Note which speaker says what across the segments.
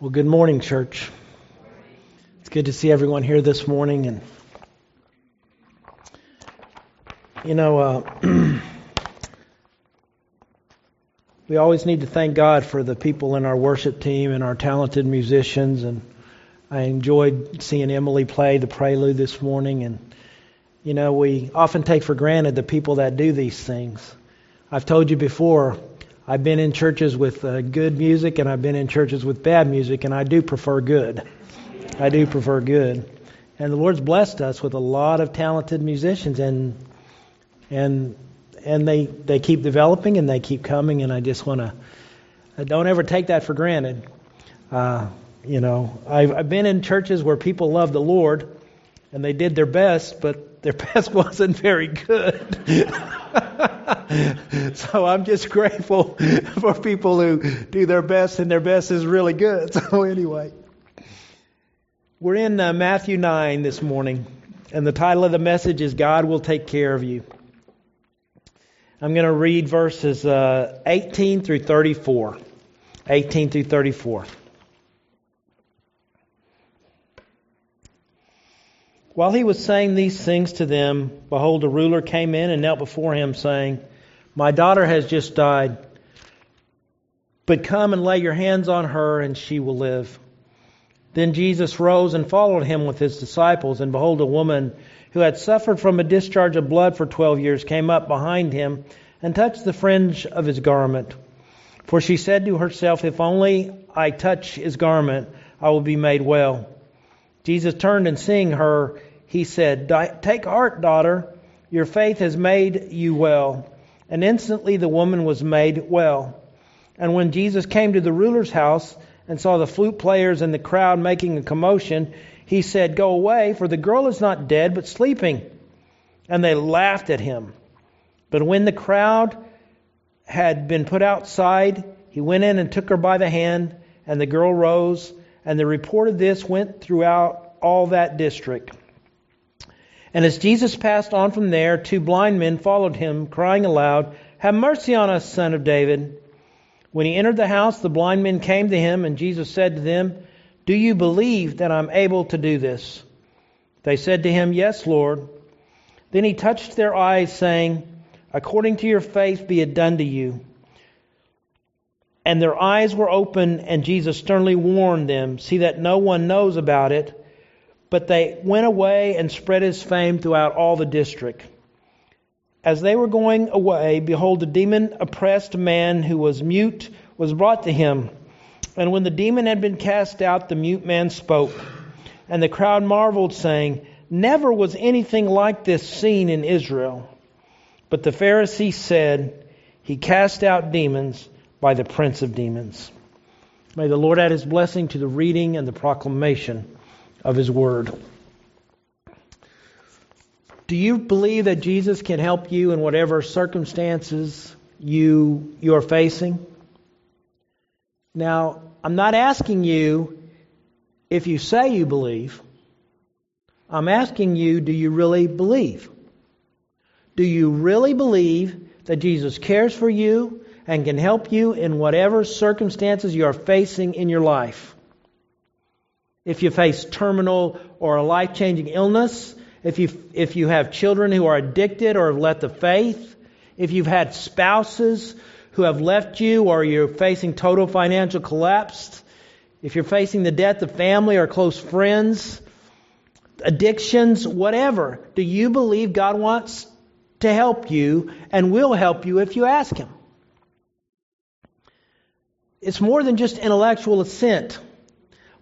Speaker 1: Well, good morning, church. It's good to see everyone here this morning. And, you know, uh, we always need to thank God for the people in our worship team and our talented musicians. And I enjoyed seeing Emily play the prelude this morning. And, you know, we often take for granted the people that do these things. I've told you before, I've been in churches with uh, good music and I've been in churches with bad music, and I do prefer good. I do prefer good. And the Lord's blessed us with a lot of talented musicians, and and and they they keep developing and they keep coming, and I just want to don't ever take that for granted. Uh, you know, I've, I've been in churches where people love the Lord, and they did their best, but their best wasn't very good. so I'm just grateful for people who do their best, and their best is really good. So, anyway, we're in uh, Matthew 9 this morning, and the title of the message is God Will Take Care of You. I'm going to read verses uh, 18 through 34. 18 through 34. While he was saying these things to them, behold, a ruler came in and knelt before him, saying, My daughter has just died, but come and lay your hands on her, and she will live. Then Jesus rose and followed him with his disciples, and behold, a woman who had suffered from a discharge of blood for twelve years came up behind him and touched the fringe of his garment. For she said to herself, If only I touch his garment, I will be made well. Jesus turned and seeing her, he said, Take heart, daughter, your faith has made you well. And instantly the woman was made well. And when Jesus came to the ruler's house and saw the flute players and the crowd making a commotion, he said, Go away, for the girl is not dead, but sleeping. And they laughed at him. But when the crowd had been put outside, he went in and took her by the hand, and the girl rose and the report of this went throughout all that district. And as Jesus passed on from there, two blind men followed him, crying aloud, Have mercy on us, son of David. When he entered the house, the blind men came to him, and Jesus said to them, Do you believe that I'm able to do this? They said to him, Yes, Lord. Then he touched their eyes, saying, According to your faith be it done to you and their eyes were open, and Jesus sternly warned them, See that no one knows about it. But they went away and spread his fame throughout all the district. As they were going away, behold, a demon oppressed man who was mute was brought to him. And when the demon had been cast out, the mute man spoke. And the crowd marveled, saying, Never was anything like this seen in Israel. But the Pharisees said, He cast out demons by the prince of demons. May the Lord add his blessing to the reading and the proclamation of his word. Do you believe that Jesus can help you in whatever circumstances you you are facing? Now, I'm not asking you if you say you believe. I'm asking you, do you really believe? Do you really believe that Jesus cares for you and can help you in whatever circumstances you are facing in your life. If you face terminal or a life changing illness, if you, if you have children who are addicted or have left the faith, if you've had spouses who have left you or you're facing total financial collapse, if you're facing the death of family or close friends, addictions, whatever, do you believe God wants to help you and will help you if you ask Him? it's more than just intellectual assent.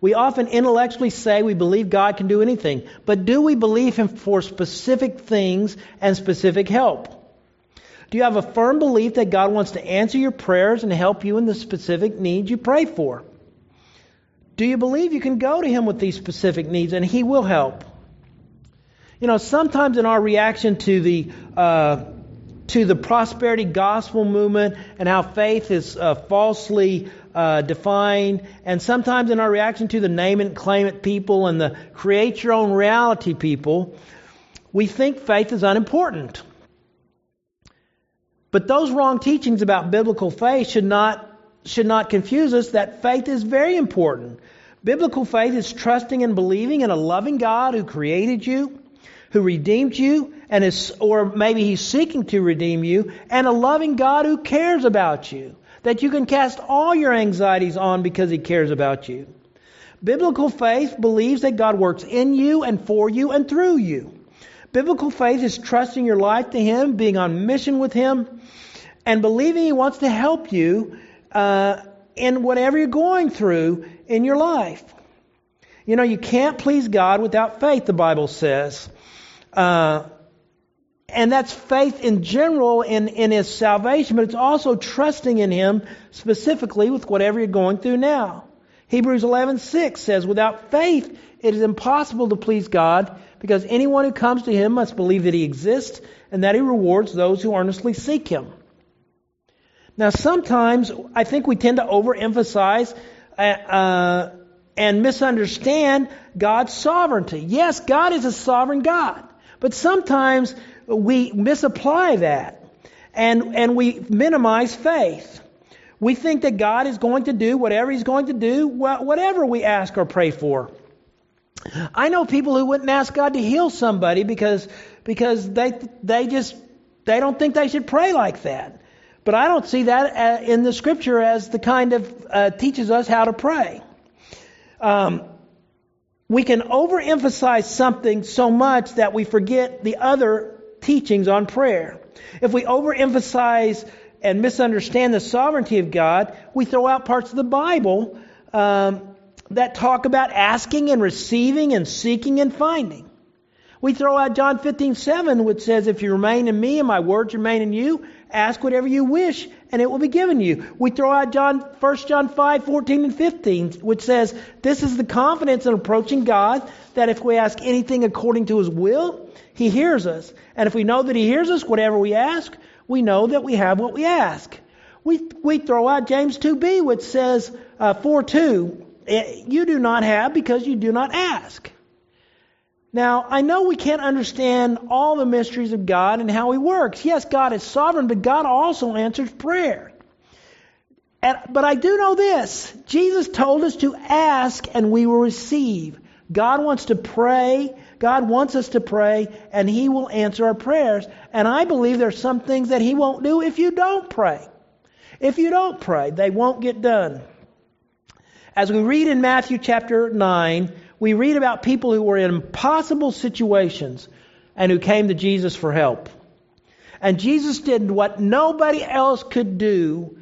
Speaker 1: We often intellectually say we believe God can do anything, but do we believe Him for specific things and specific help? Do you have a firm belief that God wants to answer your prayers and help you in the specific needs you pray for? Do you believe you can go to Him with these specific needs and He will help? You know, sometimes in our reaction to the uh, to the prosperity gospel movement and how faith is uh, falsely uh, defined, and sometimes in our reaction to the name it, claim it people and the create your own reality people, we think faith is unimportant. But those wrong teachings about biblical faith should not should not confuse us that faith is very important. Biblical faith is trusting and believing in a loving God who created you, who redeemed you, and is, or maybe he's seeking to redeem you, and a loving God who cares about you, that you can cast all your anxieties on because he cares about you. Biblical faith believes that God works in you and for you and through you. Biblical faith is trusting your life to Him, being on mission with Him, and believing He wants to help you uh, in whatever you're going through in your life. You know, you can't please God without faith, the Bible says. Uh, and that's faith in general in, in His salvation, but it's also trusting in Him specifically with whatever you're going through now. Hebrews 11:6 says, "Without faith it is impossible to please God, because anyone who comes to him must believe that he exists and that he rewards those who earnestly seek him." Now, sometimes I think we tend to overemphasize uh, uh, and misunderstand God's sovereignty. Yes, God is a sovereign God, but sometimes we misapply that and and we minimize faith. We think that God is going to do whatever He's going to do, whatever we ask or pray for. I know people who wouldn't ask God to heal somebody because because they they just they don't think they should pray like that. But I don't see that uh, in the Scripture as the kind of uh, teaches us how to pray. Um, we can overemphasize something so much that we forget the other teachings on prayer. If we overemphasize and misunderstand the sovereignty of God, we throw out parts of the Bible um, that talk about asking and receiving and seeking and finding. We throw out John 15, 7, which says, If you remain in me and my words remain in you, ask whatever you wish and it will be given you. We throw out John, 1 John 5, 14 and 15, which says, This is the confidence in approaching God that if we ask anything according to his will, he hears us. And if we know that he hears us, whatever we ask, we know that we have what we ask. We, we throw out James 2b, which says, uh, 4 2, eh, you do not have because you do not ask. Now, I know we can't understand all the mysteries of God and how He works. Yes, God is sovereign, but God also answers prayer. And, but I do know this Jesus told us to ask and we will receive. God wants to pray God wants us to pray, and He will answer our prayers. And I believe there's some things that He won't do if you don't pray. If you don't pray, they won't get done. As we read in Matthew chapter 9, we read about people who were in impossible situations and who came to Jesus for help. And Jesus did what nobody else could do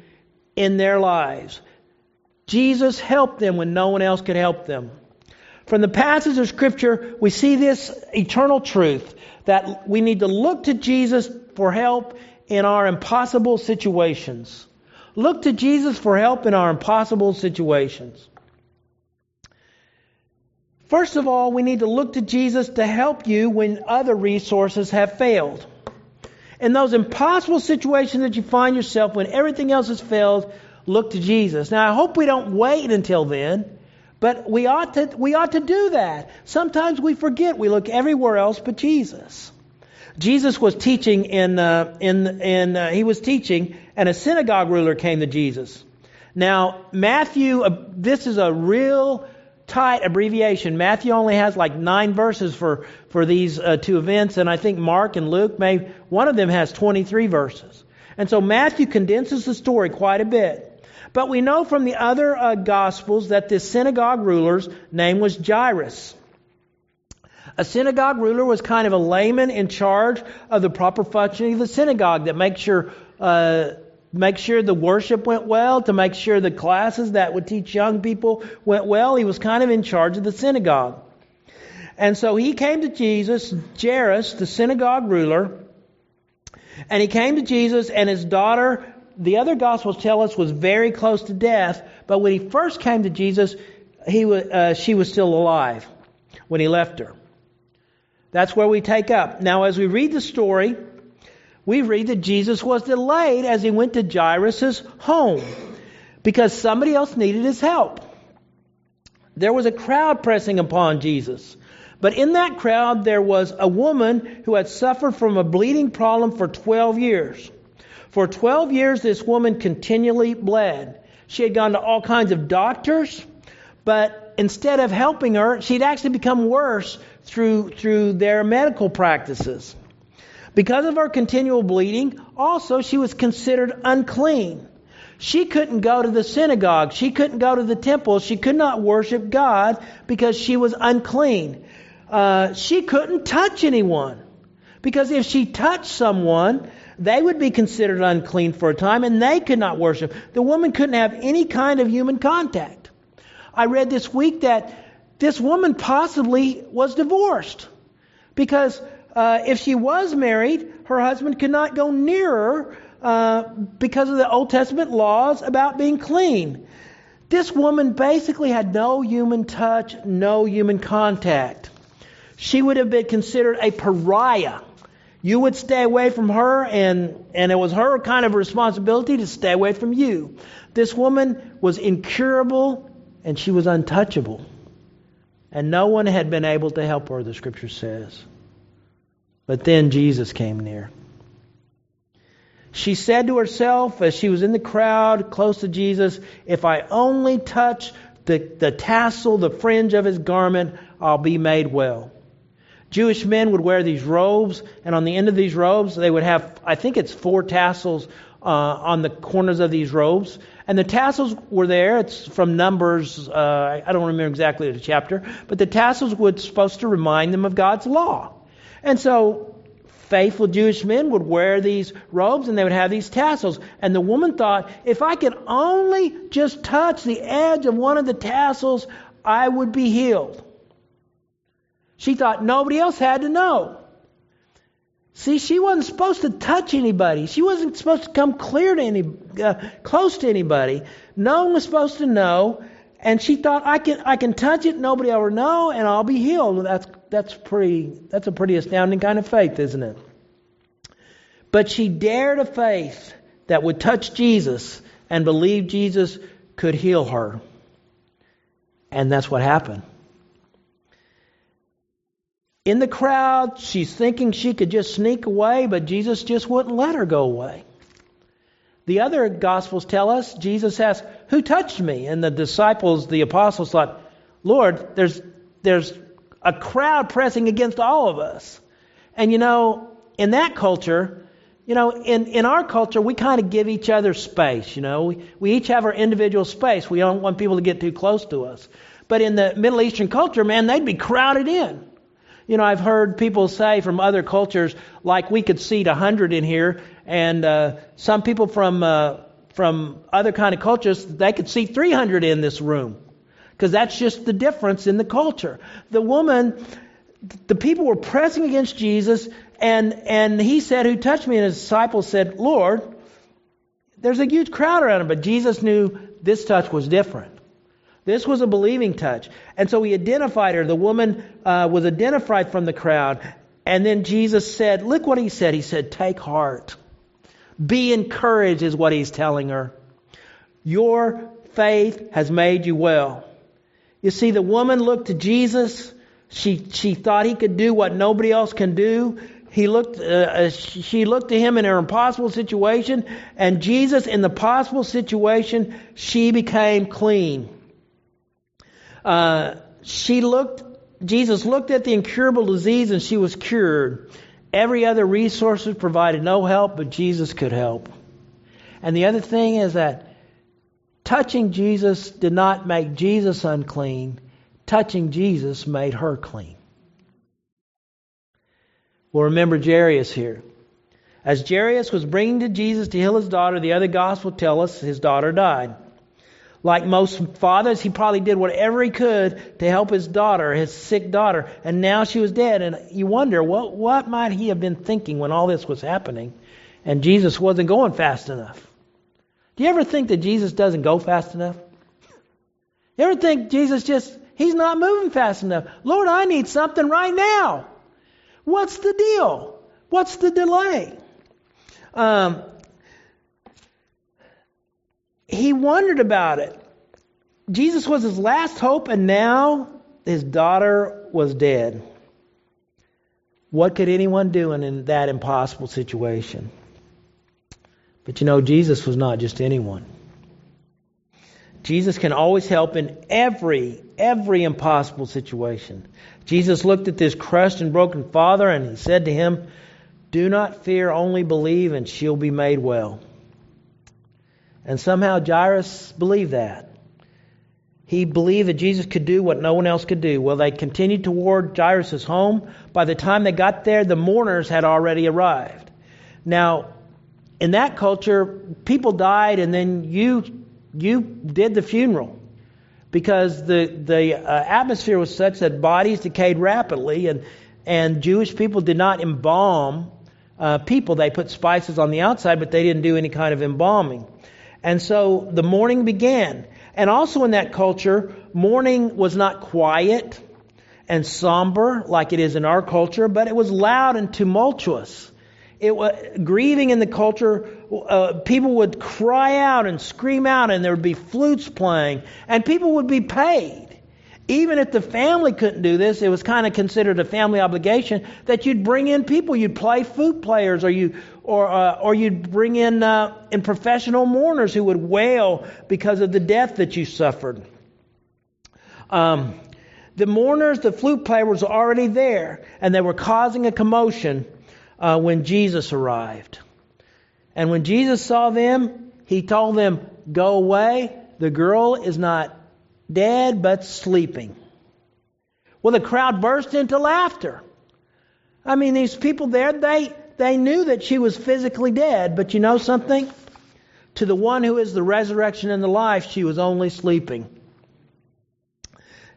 Speaker 1: in their lives. Jesus helped them when no one else could help them. From the passage of Scripture, we see this eternal truth that we need to look to Jesus for help in our impossible situations. Look to Jesus for help in our impossible situations. First of all, we need to look to Jesus to help you when other resources have failed. In those impossible situations that you find yourself when everything else has failed, look to Jesus. Now, I hope we don't wait until then. But we ought to we ought to do that. Sometimes we forget. We look everywhere else but Jesus. Jesus was teaching in uh, in in uh, he was teaching, and a synagogue ruler came to Jesus. Now Matthew, uh, this is a real tight abbreviation. Matthew only has like nine verses for for these uh, two events, and I think Mark and Luke may one of them has twenty three verses. And so Matthew condenses the story quite a bit. But we know from the other uh, Gospels that this synagogue ruler's name was Jairus. A synagogue ruler was kind of a layman in charge of the proper functioning of the synagogue that makes sure, uh, make sure the worship went well, to make sure the classes that would teach young people went well. He was kind of in charge of the synagogue. And so he came to Jesus, Jairus, the synagogue ruler, and he came to Jesus, and his daughter the other Gospels tell us was very close to death, but when he first came to Jesus, he uh, she was still alive when he left her. That's where we take up. Now, as we read the story, we read that Jesus was delayed as he went to Jairus' home because somebody else needed his help. There was a crowd pressing upon Jesus. But in that crowd, there was a woman who had suffered from a bleeding problem for 12 years. For 12 years, this woman continually bled. She had gone to all kinds of doctors, but instead of helping her, she'd actually become worse through, through their medical practices. Because of her continual bleeding, also she was considered unclean. She couldn't go to the synagogue. She couldn't go to the temple. She could not worship God because she was unclean. Uh, she couldn't touch anyone. Because if she touched someone, they would be considered unclean for a time and they could not worship. The woman couldn't have any kind of human contact. I read this week that this woman possibly was divorced because uh, if she was married, her husband could not go near her uh, because of the Old Testament laws about being clean. This woman basically had no human touch, no human contact. She would have been considered a pariah. You would stay away from her, and, and it was her kind of responsibility to stay away from you. This woman was incurable and she was untouchable. And no one had been able to help her, the scripture says. But then Jesus came near. She said to herself as she was in the crowd close to Jesus, If I only touch the, the tassel, the fringe of his garment, I'll be made well. Jewish men would wear these robes, and on the end of these robes, they would have, I think it's four tassels uh, on the corners of these robes. And the tassels were there. It's from Numbers. Uh, I don't remember exactly the chapter, but the tassels were supposed to remind them of God's law. And so faithful Jewish men would wear these robes and they would have these tassels. And the woman thought, if I could only just touch the edge of one of the tassels, I would be healed. She thought nobody else had to know. See, she wasn't supposed to touch anybody. She wasn't supposed to come clear to any, uh, close to anybody. No one was supposed to know. And she thought, I can, I can touch it, nobody ever know, and I'll be healed. Well, that's, that's pretty, that's a pretty astounding kind of faith, isn't it? But she dared a faith that would touch Jesus and believe Jesus could heal her. And that's what happened. In the crowd, she's thinking she could just sneak away, but Jesus just wouldn't let her go away. The other Gospels tell us Jesus asked, Who touched me? And the disciples, the apostles, thought, Lord, there's, there's a crowd pressing against all of us. And you know, in that culture, you know, in, in our culture, we kind of give each other space, you know. We, we each have our individual space. We don't want people to get too close to us. But in the Middle Eastern culture, man, they'd be crowded in. You know, I've heard people say from other cultures, like we could seat a hundred in here, and uh, some people from uh, from other kind of cultures, they could seat 300 in this room, because that's just the difference in the culture. The woman, the people were pressing against Jesus, and and he said, "Who touched me?" And his disciples said, "Lord." There's a huge crowd around him, but Jesus knew this touch was different. This was a believing touch. And so he identified her. The woman uh, was identified from the crowd. And then Jesus said, Look what he said. He said, Take heart. Be encouraged, is what he's telling her. Your faith has made you well. You see, the woman looked to Jesus. She, she thought he could do what nobody else can do. He looked, uh, uh she looked to him in her impossible situation, and Jesus, in the possible situation, she became clean. Uh, she looked, Jesus looked at the incurable disease and she was cured. Every other resource provided, no help, but Jesus could help. And the other thing is that touching Jesus did not make Jesus unclean. Touching Jesus made her clean. Well, remember Jairus here. As Jairus was bringing to Jesus to heal his daughter, the other gospel tell us his daughter died. Like most fathers, he probably did whatever he could to help his daughter, his sick daughter, and now she was dead. And you wonder, what, what might he have been thinking when all this was happening? And Jesus wasn't going fast enough. Do you ever think that Jesus doesn't go fast enough? You ever think Jesus just, he's not moving fast enough? Lord, I need something right now. What's the deal? What's the delay? Um, he wondered about it. Jesus was his last hope, and now his daughter was dead. What could anyone do in that impossible situation? But you know, Jesus was not just anyone. Jesus can always help in every, every impossible situation. Jesus looked at this crushed and broken father and he said to him, Do not fear, only believe, and she'll be made well. And somehow Jairus believed that. He believed that Jesus could do what no one else could do. Well, they continued toward Jairus' home. By the time they got there, the mourners had already arrived. Now, in that culture, people died and then you you did the funeral because the the uh, atmosphere was such that bodies decayed rapidly and and Jewish people did not embalm uh, people. They put spices on the outside, but they didn't do any kind of embalming. And so the mourning began. And also in that culture, mourning was not quiet and somber like it is in our culture, but it was loud and tumultuous. It was grieving in the culture. Uh, people would cry out and scream out, and there would be flutes playing, and people would be paid. Even if the family couldn't do this, it was kind of considered a family obligation that you'd bring in people. You'd play flute players, or you, or uh, or you'd bring in uh, in professional mourners who would wail because of the death that you suffered. Um, the mourners, the flute player was already there, and they were causing a commotion uh, when Jesus arrived. And when Jesus saw them, he told them, Go away. The girl is not dead, but sleeping. Well, the crowd burst into laughter. I mean, these people there, they, they knew that she was physically dead, but you know something? To the one who is the resurrection and the life, she was only sleeping.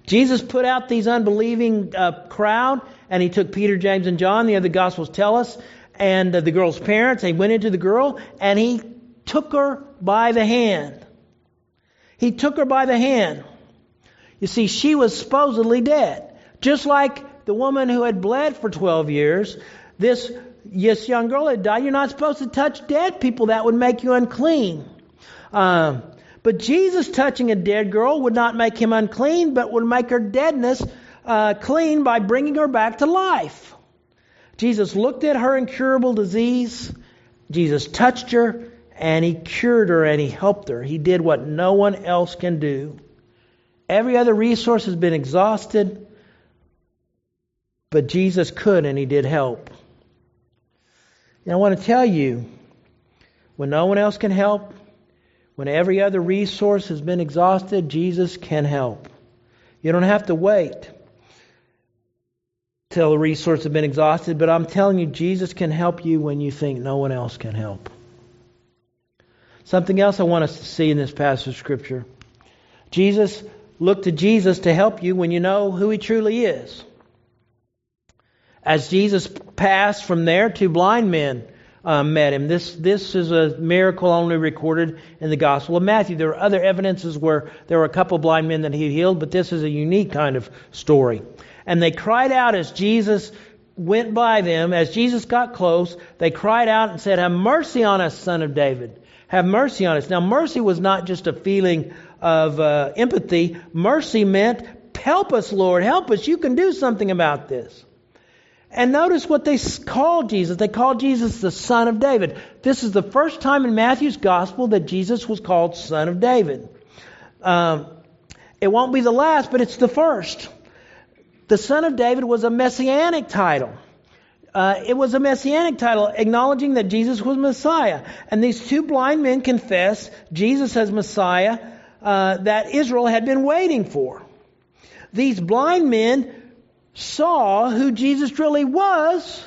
Speaker 1: Jesus put out these unbelieving uh, crowd, and he took Peter, James, and John. The other Gospels tell us, and uh, the girl's parents. They went into the girl, and he took her by the hand. He took her by the hand. You see, she was supposedly dead, just like the woman who had bled for 12 years. This this young girl had died. You're not supposed to touch dead people; that would make you unclean. Um, but Jesus touching a dead girl would not make him unclean, but would make her deadness uh, clean by bringing her back to life. Jesus looked at her incurable disease. Jesus touched her and he cured her and he helped her. He did what no one else can do. Every other resource has been exhausted, but Jesus could and he did help. And I want to tell you when no one else can help, when every other resource has been exhausted, Jesus can help. You don't have to wait till the resources have been exhausted, but I'm telling you, Jesus can help you when you think no one else can help. Something else I want us to see in this passage of Scripture. Jesus, look to Jesus to help you when you know who He truly is. As Jesus passed from there, two blind men um, met him. This, this is a miracle only recorded in the Gospel of Matthew. There are other evidences where there were a couple blind men that he healed, but this is a unique kind of story. And they cried out as Jesus went by them, as Jesus got close, they cried out and said, Have mercy on us, son of David. Have mercy on us. Now, mercy was not just a feeling of uh, empathy. Mercy meant, Help us, Lord, help us. You can do something about this. And notice what they call Jesus. They call Jesus the Son of David. This is the first time in Matthew's Gospel that Jesus was called Son of David. Um, it won't be the last, but it's the first. The Son of David was a messianic title. Uh, it was a messianic title, acknowledging that Jesus was Messiah. And these two blind men confess Jesus as Messiah uh, that Israel had been waiting for. These blind men saw who Jesus really was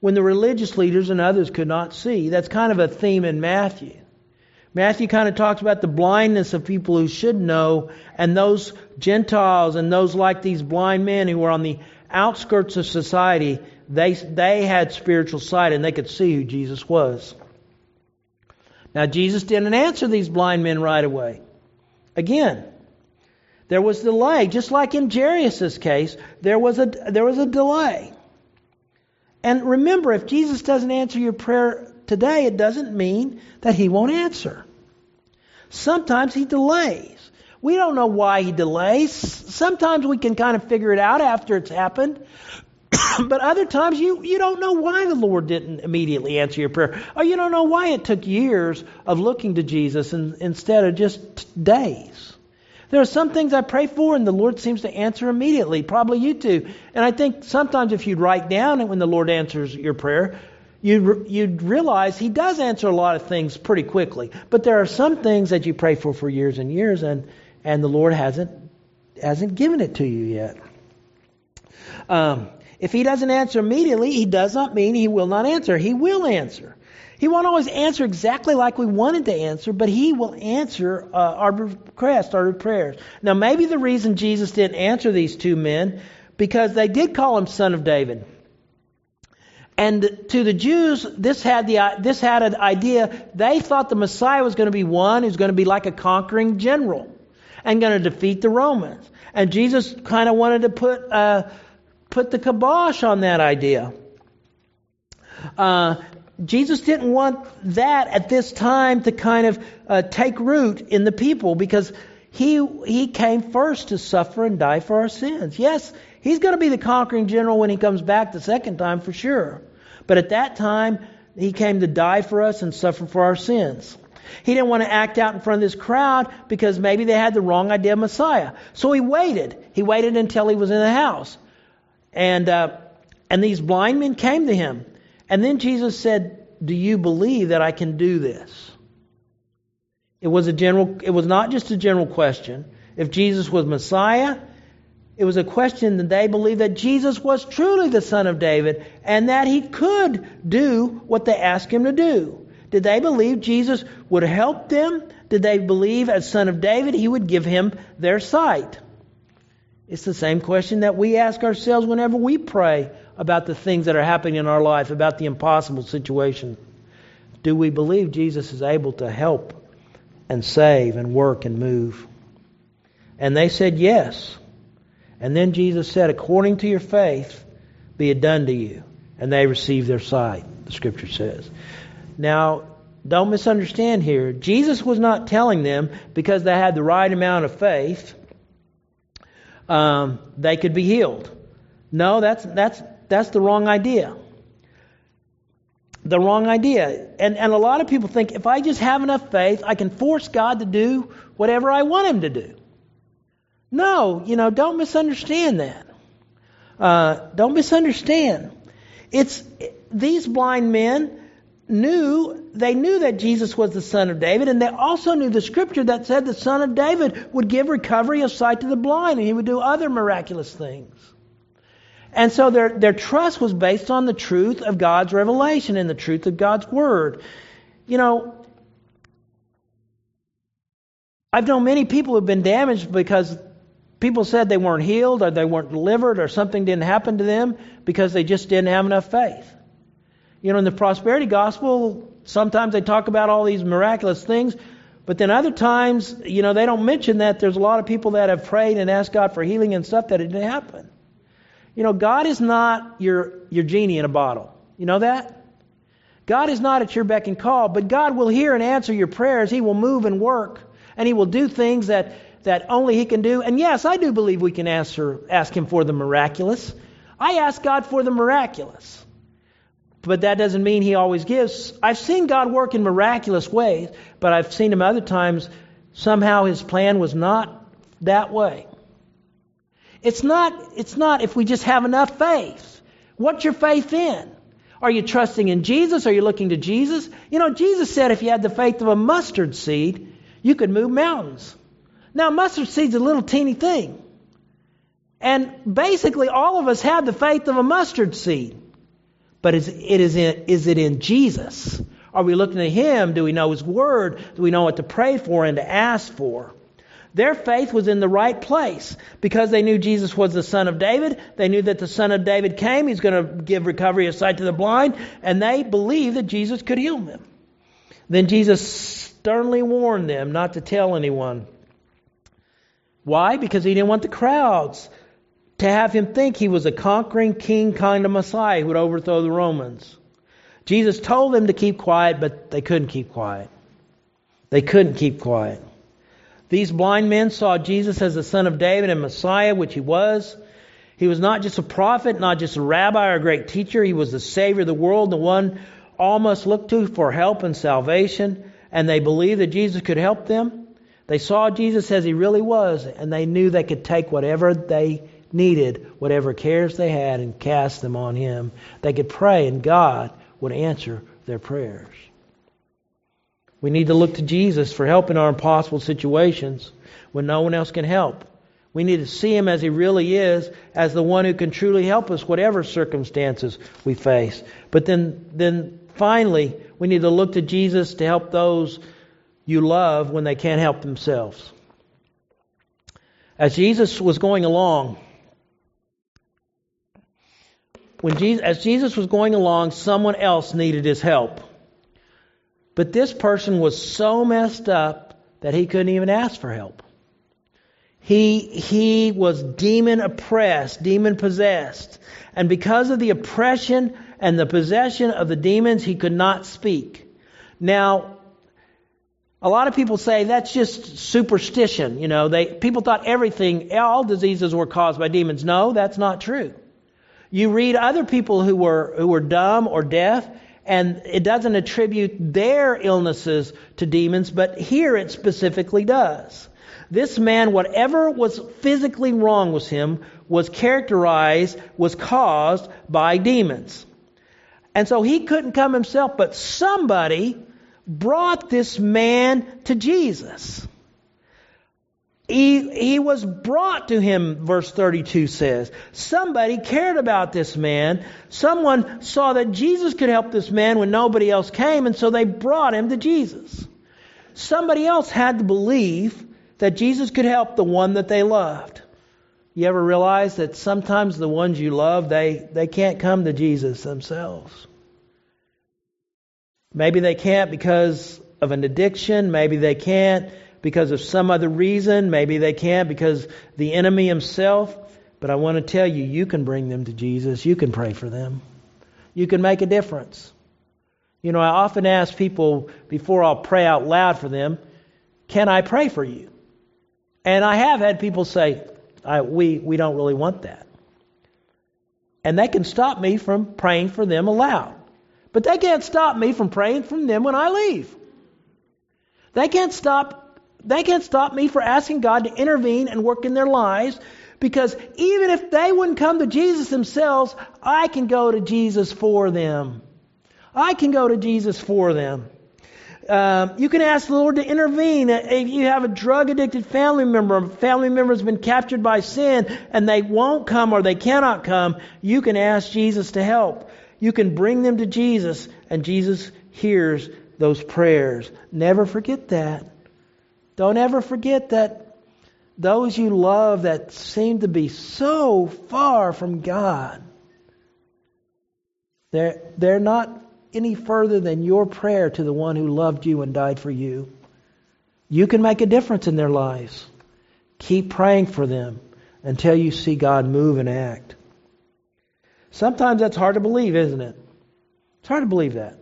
Speaker 1: when the religious leaders and others could not see. That's kind of a theme in Matthew. Matthew kind of talks about the blindness of people who should know, and those Gentiles and those like these blind men who were on the outskirts of society, they, they had spiritual sight and they could see who Jesus was. Now, Jesus didn't answer these blind men right away. Again, there was delay, just like in Jairus' case, there was a there was a delay. And remember, if Jesus doesn't answer your prayer today, it doesn't mean that he won't answer. Sometimes he delays. We don't know why he delays. Sometimes we can kind of figure it out after it's happened. but other times you, you don't know why the Lord didn't immediately answer your prayer. Or you don't know why it took years of looking to Jesus in, instead of just days. There are some things I pray for and the Lord seems to answer immediately. Probably you too. And I think sometimes if you'd write down when the Lord answers your prayer, you'd, you'd realize He does answer a lot of things pretty quickly. But there are some things that you pray for for years and years and, and the Lord hasn't, hasn't given it to you yet. Um, if he doesn't answer immediately, he does not mean he will not answer. He will answer. He won't always answer exactly like we wanted to answer, but he will answer uh, our requests, our prayers. Now, maybe the reason Jesus didn't answer these two men because they did call him son of David. And to the Jews, this had the this had an idea. They thought the Messiah was going to be one who's going to be like a conquering general and going to defeat the Romans. And Jesus kind of wanted to put uh, put the kibosh on that idea. Uh, Jesus didn't want that at this time to kind of uh, take root in the people because he he came first to suffer and die for our sins. Yes, he's going to be the conquering general when he comes back the second time for sure. But at that time, he came to die for us and suffer for our sins. He didn't want to act out in front of this crowd because maybe they had the wrong idea of Messiah. So he waited. He waited until he was in the house. And, uh, and these blind men came to him. And then Jesus said, Do you believe that I can do this? It was a general, it was not just a general question. If Jesus was Messiah, it was a question that they believed that Jesus was truly the Son of David and that he could do what they asked him to do. Did they believe Jesus would help them? Did they believe as Son of David he would give him their sight? It's the same question that we ask ourselves whenever we pray about the things that are happening in our life, about the impossible situation. Do we believe Jesus is able to help and save and work and move? And they said yes. And then Jesus said, according to your faith, be it done to you. And they received their sight, the scripture says. Now, don't misunderstand here. Jesus was not telling them because they had the right amount of faith um, they could be healed. No, that's, that's, that's the wrong idea. The wrong idea. And, and a lot of people think if I just have enough faith, I can force God to do whatever I want Him to do. No, you know, don't misunderstand that. Uh, don't misunderstand. It's these blind men knew they knew that Jesus was the son of David, and they also knew the scripture that said the son of David would give recovery of sight to the blind, and he would do other miraculous things. And so their, their trust was based on the truth of God's revelation and the truth of God's word. You know, I've known many people who've been damaged because people said they weren't healed or they weren't delivered or something didn't happen to them because they just didn't have enough faith. You know, in the prosperity gospel, sometimes they talk about all these miraculous things, but then other times, you know, they don't mention that there's a lot of people that have prayed and asked God for healing and stuff that didn't happen. You know, God is not your, your genie in a bottle. You know that? God is not at your beck and call, but God will hear and answer your prayers. He will move and work, and He will do things that, that only He can do. And yes, I do believe we can answer, ask Him for the miraculous. I ask God for the miraculous but that doesn't mean he always gives. I've seen God work in miraculous ways, but I've seen him other times somehow his plan was not that way. It's not it's not if we just have enough faith. What's your faith in? Are you trusting in Jesus? Are you looking to Jesus? You know, Jesus said if you had the faith of a mustard seed, you could move mountains. Now, mustard seed's a little teeny thing. And basically, all of us have the faith of a mustard seed. But is it, is, in, is it in Jesus? Are we looking to Him? Do we know His Word? Do we know what to pray for and to ask for? Their faith was in the right place because they knew Jesus was the Son of David. They knew that the Son of David came. He's going to give recovery of sight to the blind. And they believed that Jesus could heal them. Then Jesus sternly warned them not to tell anyone. Why? Because he didn't want the crowds to have him think he was a conquering king kind of Messiah who would overthrow the Romans. Jesus told them to keep quiet, but they couldn't keep quiet. They couldn't keep quiet. These blind men saw Jesus as the son of David and Messiah, which he was. He was not just a prophet, not just a rabbi or a great teacher. He was the Savior of the world, the one all must look to for help and salvation. And they believed that Jesus could help them. They saw Jesus as he really was, and they knew they could take whatever they needed, whatever cares they had, and cast them on him. They could pray, and God would answer their prayers. We need to look to Jesus for help in our impossible situations when no one else can help. We need to see him as he really is, as the one who can truly help us, whatever circumstances we face. But then, then finally, we need to look to Jesus to help those you love when they can't help themselves. As Jesus was going along, when Jesus, as Jesus was going along, someone else needed his help. But this person was so messed up that he couldn't even ask for help. He, he was demon oppressed, demon possessed. And because of the oppression and the possession of the demons, he could not speak. Now, a lot of people say that's just superstition. You know, they, people thought everything, all diseases were caused by demons. No, that's not true. You read other people who were, who were dumb or deaf, and it doesn't attribute their illnesses to demons, but here it specifically does. This man, whatever was physically wrong with him, was characterized, was caused by demons. And so he couldn't come himself, but somebody brought this man to Jesus. He, he was brought to him, verse 32 says. Somebody cared about this man. Someone saw that Jesus could help this man when nobody else came, and so they brought him to Jesus. Somebody else had to believe that Jesus could help the one that they loved. You ever realize that sometimes the ones you love, they, they can't come to Jesus themselves? Maybe they can't because of an addiction. Maybe they can't because of some other reason. Maybe they can't because the enemy himself. But I want to tell you, you can bring them to Jesus. You can pray for them. You can make a difference. You know, I often ask people before I'll pray out loud for them, can I pray for you? And I have had people say, we, we don't really want that. And they can stop me from praying for them aloud. But they can't stop me from praying for them when I leave. They can't stop they can't stop me for asking God to intervene and work in their lives because even if they wouldn't come to Jesus themselves, I can go to Jesus for them. I can go to Jesus for them. Um, you can ask the Lord to intervene. If you have a drug addicted family member, a family member has been captured by sin and they won't come or they cannot come, you can ask Jesus to help. You can bring them to Jesus and Jesus hears those prayers. Never forget that. Don't ever forget that those you love that seem to be so far from God, they're, they're not any further than your prayer to the one who loved you and died for you. You can make a difference in their lives. Keep praying for them until you see God move and act. Sometimes that's hard to believe, isn't it? It's hard to believe that.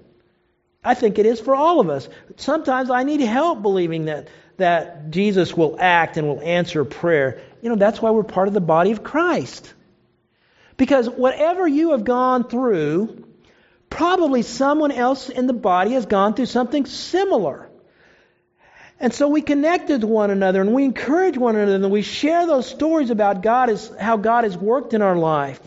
Speaker 1: I think it is for all of us. Sometimes I need help believing that, that Jesus will act and will answer prayer. You know, that's why we're part of the body of Christ. Because whatever you have gone through, Probably someone else in the body has gone through something similar. And so we connected to one another and we encourage one another and we share those stories about God as how God has worked in our life.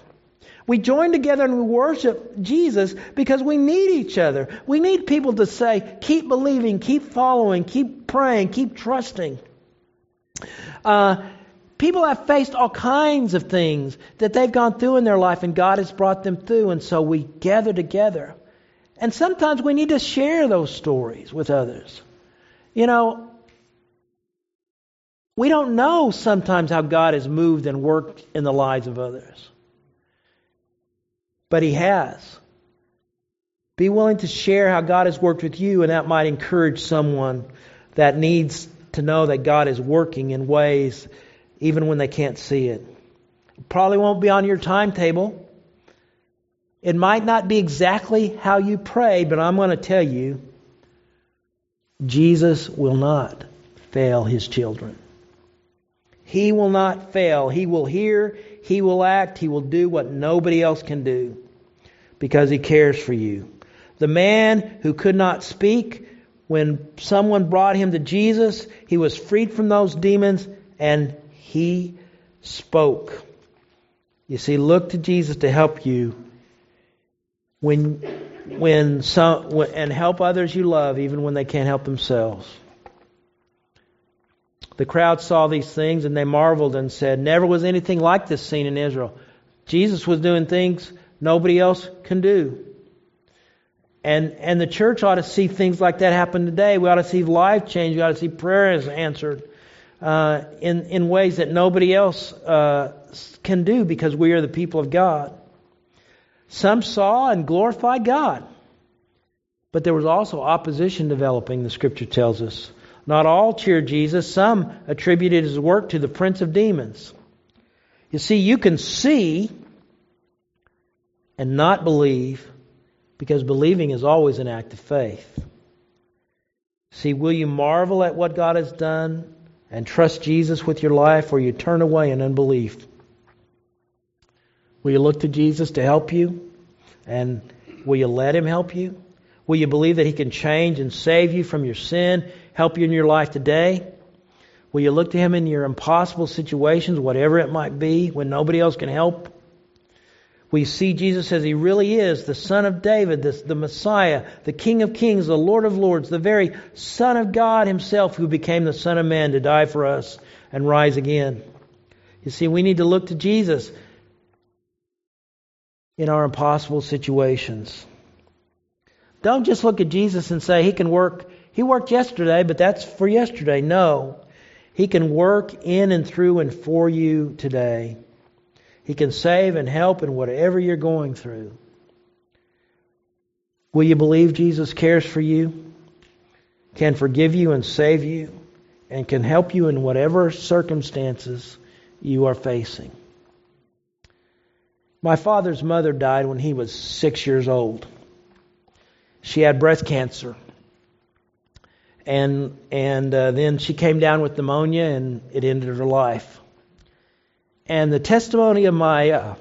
Speaker 1: We join together and we worship Jesus because we need each other. We need people to say, keep believing, keep following, keep praying, keep trusting. Uh, People have faced all kinds of things that they've gone through in their life, and God has brought them through, and so we gather together. And sometimes we need to share those stories with others. You know, we don't know sometimes how God has moved and worked in the lives of others. But He has. Be willing to share how God has worked with you, and that might encourage someone that needs to know that God is working in ways even when they can't see it. it probably won't be on your timetable. It might not be exactly how you pray, but I'm going to tell you Jesus will not fail his children. He will not fail. He will hear, He will act, He will do what nobody else can do because He cares for you. The man who could not speak, when someone brought him to Jesus, he was freed from those demons and he spoke. You see, look to Jesus to help you when, when some, and help others you love even when they can't help themselves. The crowd saw these things and they marveled and said, Never was anything like this seen in Israel. Jesus was doing things nobody else can do. And, and the church ought to see things like that happen today. We ought to see life change. We ought to see prayers answered uh, in, in ways that nobody else uh, can do because we are the people of God. Some saw and glorified God. But there was also opposition developing, the scripture tells us. Not all cheered Jesus, some attributed his work to the prince of demons. You see, you can see and not believe because believing is always an act of faith. See, will you marvel at what God has done and trust Jesus with your life, or you turn away in unbelief? Will you look to Jesus to help you? And will you let Him help you? Will you believe that He can change and save you from your sin, help you in your life today? Will you look to Him in your impossible situations, whatever it might be, when nobody else can help? We see Jesus as He really is the Son of David, the, the Messiah, the King of Kings, the Lord of Lords, the very Son of God Himself who became the Son of Man to die for us and rise again. You see, we need to look to Jesus in our impossible situations. Don't just look at Jesus and say, He can work. He worked yesterday, but that's for yesterday. No. He can work in and through and for you today. He can save and help in whatever you're going through. Will you believe Jesus cares for you, can forgive you and save you, and can help you in whatever circumstances you are facing? My father's mother died when he was six years old she had breast cancer. And, and uh, then she came down with pneumonia and it ended her life. And the testimony of my uh,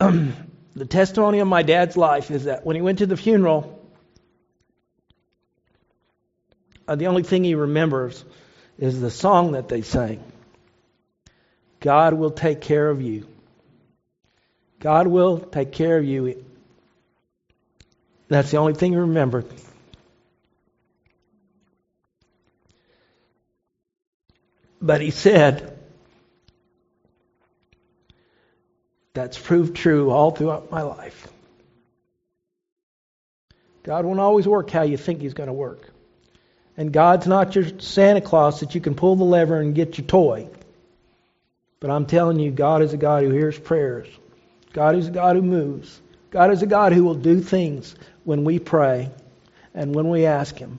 Speaker 1: the testimony of my dad's life is that when he went to the funeral, uh, the only thing he remembers is the song that they sang God will take care of you. God will take care of you. That's the only thing he remember. But he said, that's proved true all throughout my life. God won't always work how you think He's going to work. And God's not your Santa Claus that you can pull the lever and get your toy. But I'm telling you, God is a God who hears prayers. God is a God who moves. God is a God who will do things when we pray and when we ask Him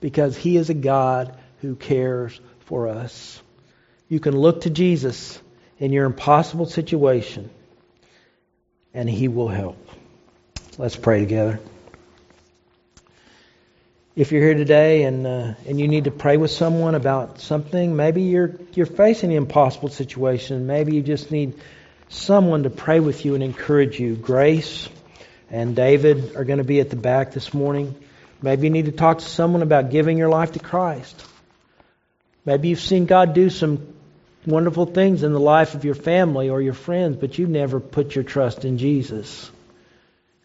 Speaker 1: because He is a God who cares for us. You can look to Jesus in your impossible situation and He will help. Let's pray together. If you're here today and uh, and you need to pray with someone about something, maybe you're you're facing an impossible situation. Maybe you just need someone to pray with you and encourage you. Grace and David are going to be at the back this morning. Maybe you need to talk to someone about giving your life to Christ. Maybe you've seen God do some wonderful things in the life of your family or your friends, but you've never put your trust in Jesus.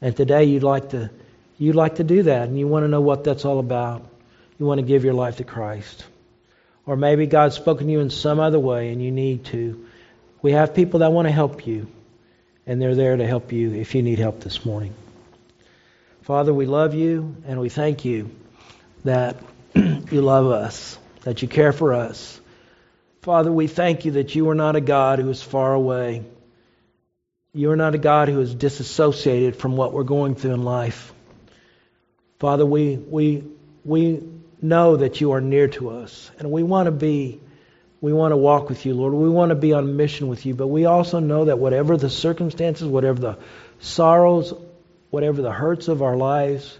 Speaker 1: And today you'd like to you'd like to do that and you want to know what that's all about. You want to give your life to Christ. Or maybe God's spoken to you in some other way and you need to we have people that want to help you, and they're there to help you if you need help this morning. Father, we love you and we thank you that you love us, that you care for us. Father, we thank you that you are not a God who is far away. You are not a God who is disassociated from what we're going through in life. Father, we, we, we know that you are near to us, and we want to be we want to walk with you, Lord. We want to be on mission with you, but we also know that whatever the circumstances, whatever the sorrows, whatever the hurts of our lives,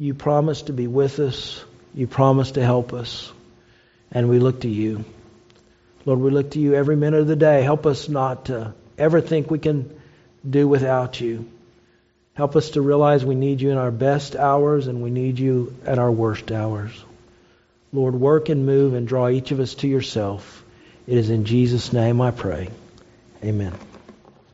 Speaker 1: You promise to be with us. You promise to help us. And we look to you. Lord, we look to you every minute of the day. Help us not to ever think we can do without you. Help us to realize we need you in our best hours and we need you at our worst hours. Lord, work and move and draw each of us to yourself. It is in Jesus' name I pray. Amen.